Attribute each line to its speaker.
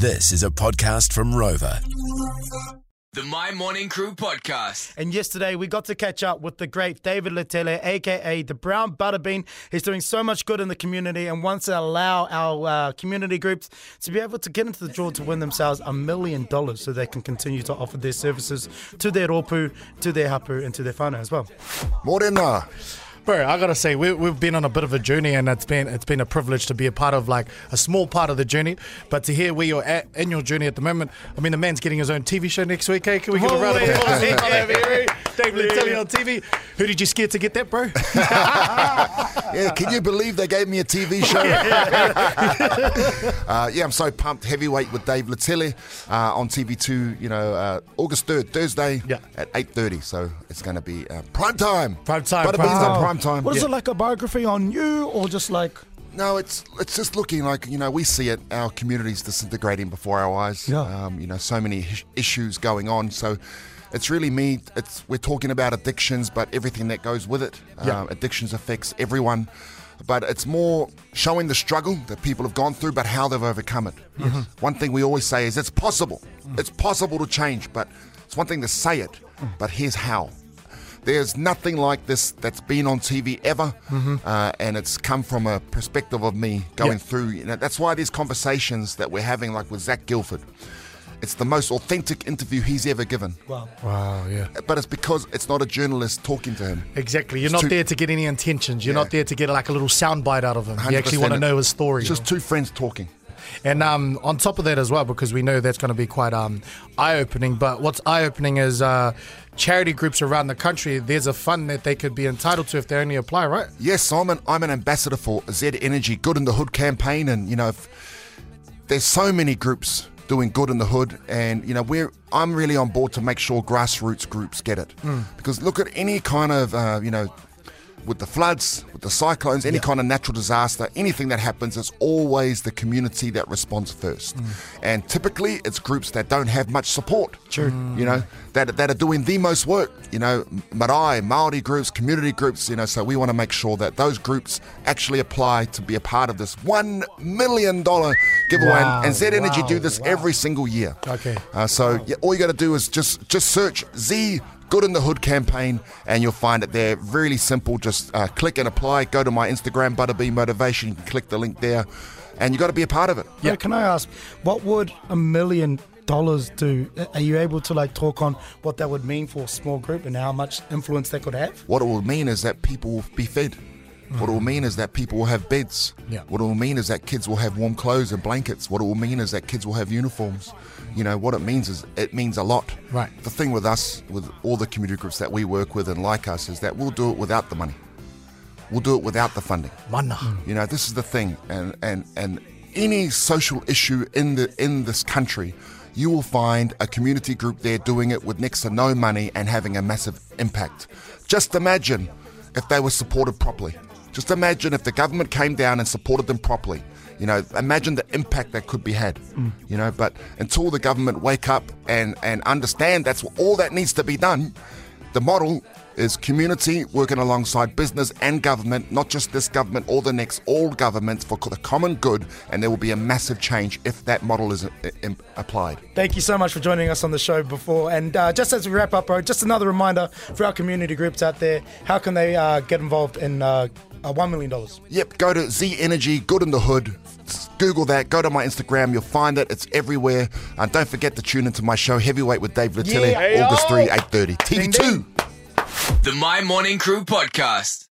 Speaker 1: This is a podcast from Rova.
Speaker 2: The My Morning Crew podcast.
Speaker 3: And yesterday we got to catch up with the great David Letele, aka the Brown Buttabean. He's doing so much good in the community and wants to allow our uh, community groups to be able to get into the draw to win themselves a million dollars so they can continue to offer their services to their ropu, to their hapu, and to their whānau as well.
Speaker 4: Morena.
Speaker 5: Bro, I gotta say we, we've been on a bit of a journey, and it's been it's been a privilege to be a part of like a small part of the journey. But to hear where you're at in your journey at the moment, I mean, the man's getting his own TV show next week. Hey, can we give a round of applause?
Speaker 3: Yeah.
Speaker 5: Yeah, very- David Letele on TV. Who did you scare to get that, bro?
Speaker 4: Yeah, can you believe they gave me a TV show? uh, yeah, I'm so pumped. Heavyweight with Dave Letele uh, on TV2. You know, uh, August 3rd, Thursday
Speaker 5: Yeah.
Speaker 4: at 8:30. So it's going to be uh, prime time.
Speaker 5: Prime time,
Speaker 4: Buttabeans
Speaker 5: prime
Speaker 4: on
Speaker 5: time.
Speaker 4: prime time.
Speaker 3: What is
Speaker 4: Yeah.
Speaker 3: it like a biography on you or just like.
Speaker 4: No, it's it's just looking like you know we see it. Our community's disintegrating before our eyes.
Speaker 3: Yeah.
Speaker 4: Um, you know, so many is- issues going on. So it's really me. It's we're talking about addictions, but everything that goes with it.
Speaker 5: Yeah.
Speaker 4: Um, addictions affects everyone, but it's more showing the struggle that people have gone through, but how they've overcome it. One thing we always say is it's possible. It's possible to change, but it's one thing to say it, but here's how. There's nothing like this that's been on TV ever, uh, and it's come from a perspective of me going
Speaker 5: Yeah.
Speaker 4: through. You know, that's why these conversations that we're having, like with Zac Guildford, it's the most authentic interview he's ever given.
Speaker 3: Wow.
Speaker 5: Wow, yeah.
Speaker 4: But it's because it's not a journalist talking to him.
Speaker 5: Exactly. You're
Speaker 4: It's
Speaker 5: not
Speaker 4: too-
Speaker 5: there to get any intentions. You're
Speaker 4: Yeah.
Speaker 5: not there to get like a little soundbite out of him. You actually want to know his story.
Speaker 4: It's just two friends talking.
Speaker 5: And um, on top of that as well, because we know that's going to be quite um, eye-opening. But what's eye-opening is uh, charity groups around the country. There's a fund that they could be entitled to if they only apply, right?
Speaker 4: Yes, I'm an, I'm an ambassador for Z Energy Good in the Hood campaign, and you know, if, there's so many groups doing good in the hood, and you know, we're I'm really on board to make sure grassroots groups get it, because look at any kind of uh, you know. With the floods, with the cyclones, any kind of natural disaster, anything that happens, it's always the community that responds first. And typically, it's groups that don't have much support. Sure. You know, that, that are doing the most work. You know, marae, Maori groups, community groups. You know, so we want to make sure that those groups actually apply to be a part of this one million dollar giveaway.
Speaker 5: Wow,
Speaker 4: and Z Energy
Speaker 5: wow,
Speaker 4: do this
Speaker 5: wow.
Speaker 4: every single year.
Speaker 5: Okay.
Speaker 4: Uh, so yeah, all you got to do is just just search Z Good in the Hood campaign, and you'll find it there. Really simple. Just uh, click and apply. Go to my Instagram, Buttabean Motivation. You can click the link there, and you've got to be a part of it.
Speaker 3: Yeah. Can I ask, what would a million dollars do? Are you able to like talk on what that would mean for a small group and how much influence that could have?
Speaker 4: What it will mean is that people will be fed. What it will mean is that people will have beds.
Speaker 5: Yeah.
Speaker 4: What it will mean is that kids will have warm clothes and blankets. What it will mean is that kids will have uniforms. You know, what it means is it means a lot.
Speaker 5: Right.
Speaker 4: The thing with us, with all the community groups that we work with and like us, is that we'll do it without the money. We'll do it without the funding.
Speaker 5: Mana.
Speaker 4: You know, this is the thing, and and and any social issue in the in this country, you will find a community group there doing it with next to no money and having a massive impact. Just imagine if they were supported properly. Just imagine if the government came down and supported them properly. You know, imagine the impact that could be had. You know, but until the government wake up and and understand that's all that needs to be done, the model is community working alongside business and government, not just this government or the next, all governments for the common good, and there will be a massive change if that model is uh, applied.
Speaker 3: Thank you so much for joining us on the show before. And uh, just as we wrap up, bro, just another reminder for our community groups out there how can they uh, get involved in uh, uh, $1 million?
Speaker 4: Yep, go to Z Energy, Good in the Hood. Google that. Go to my Instagram. You'll find it. It's everywhere. And don't forget to tune into my show, Heavyweight with Dave Letele,
Speaker 3: Yeah.
Speaker 4: August 3, 8.30. TV2.
Speaker 3: Ding, ding.
Speaker 2: The My Morning Crew podcast.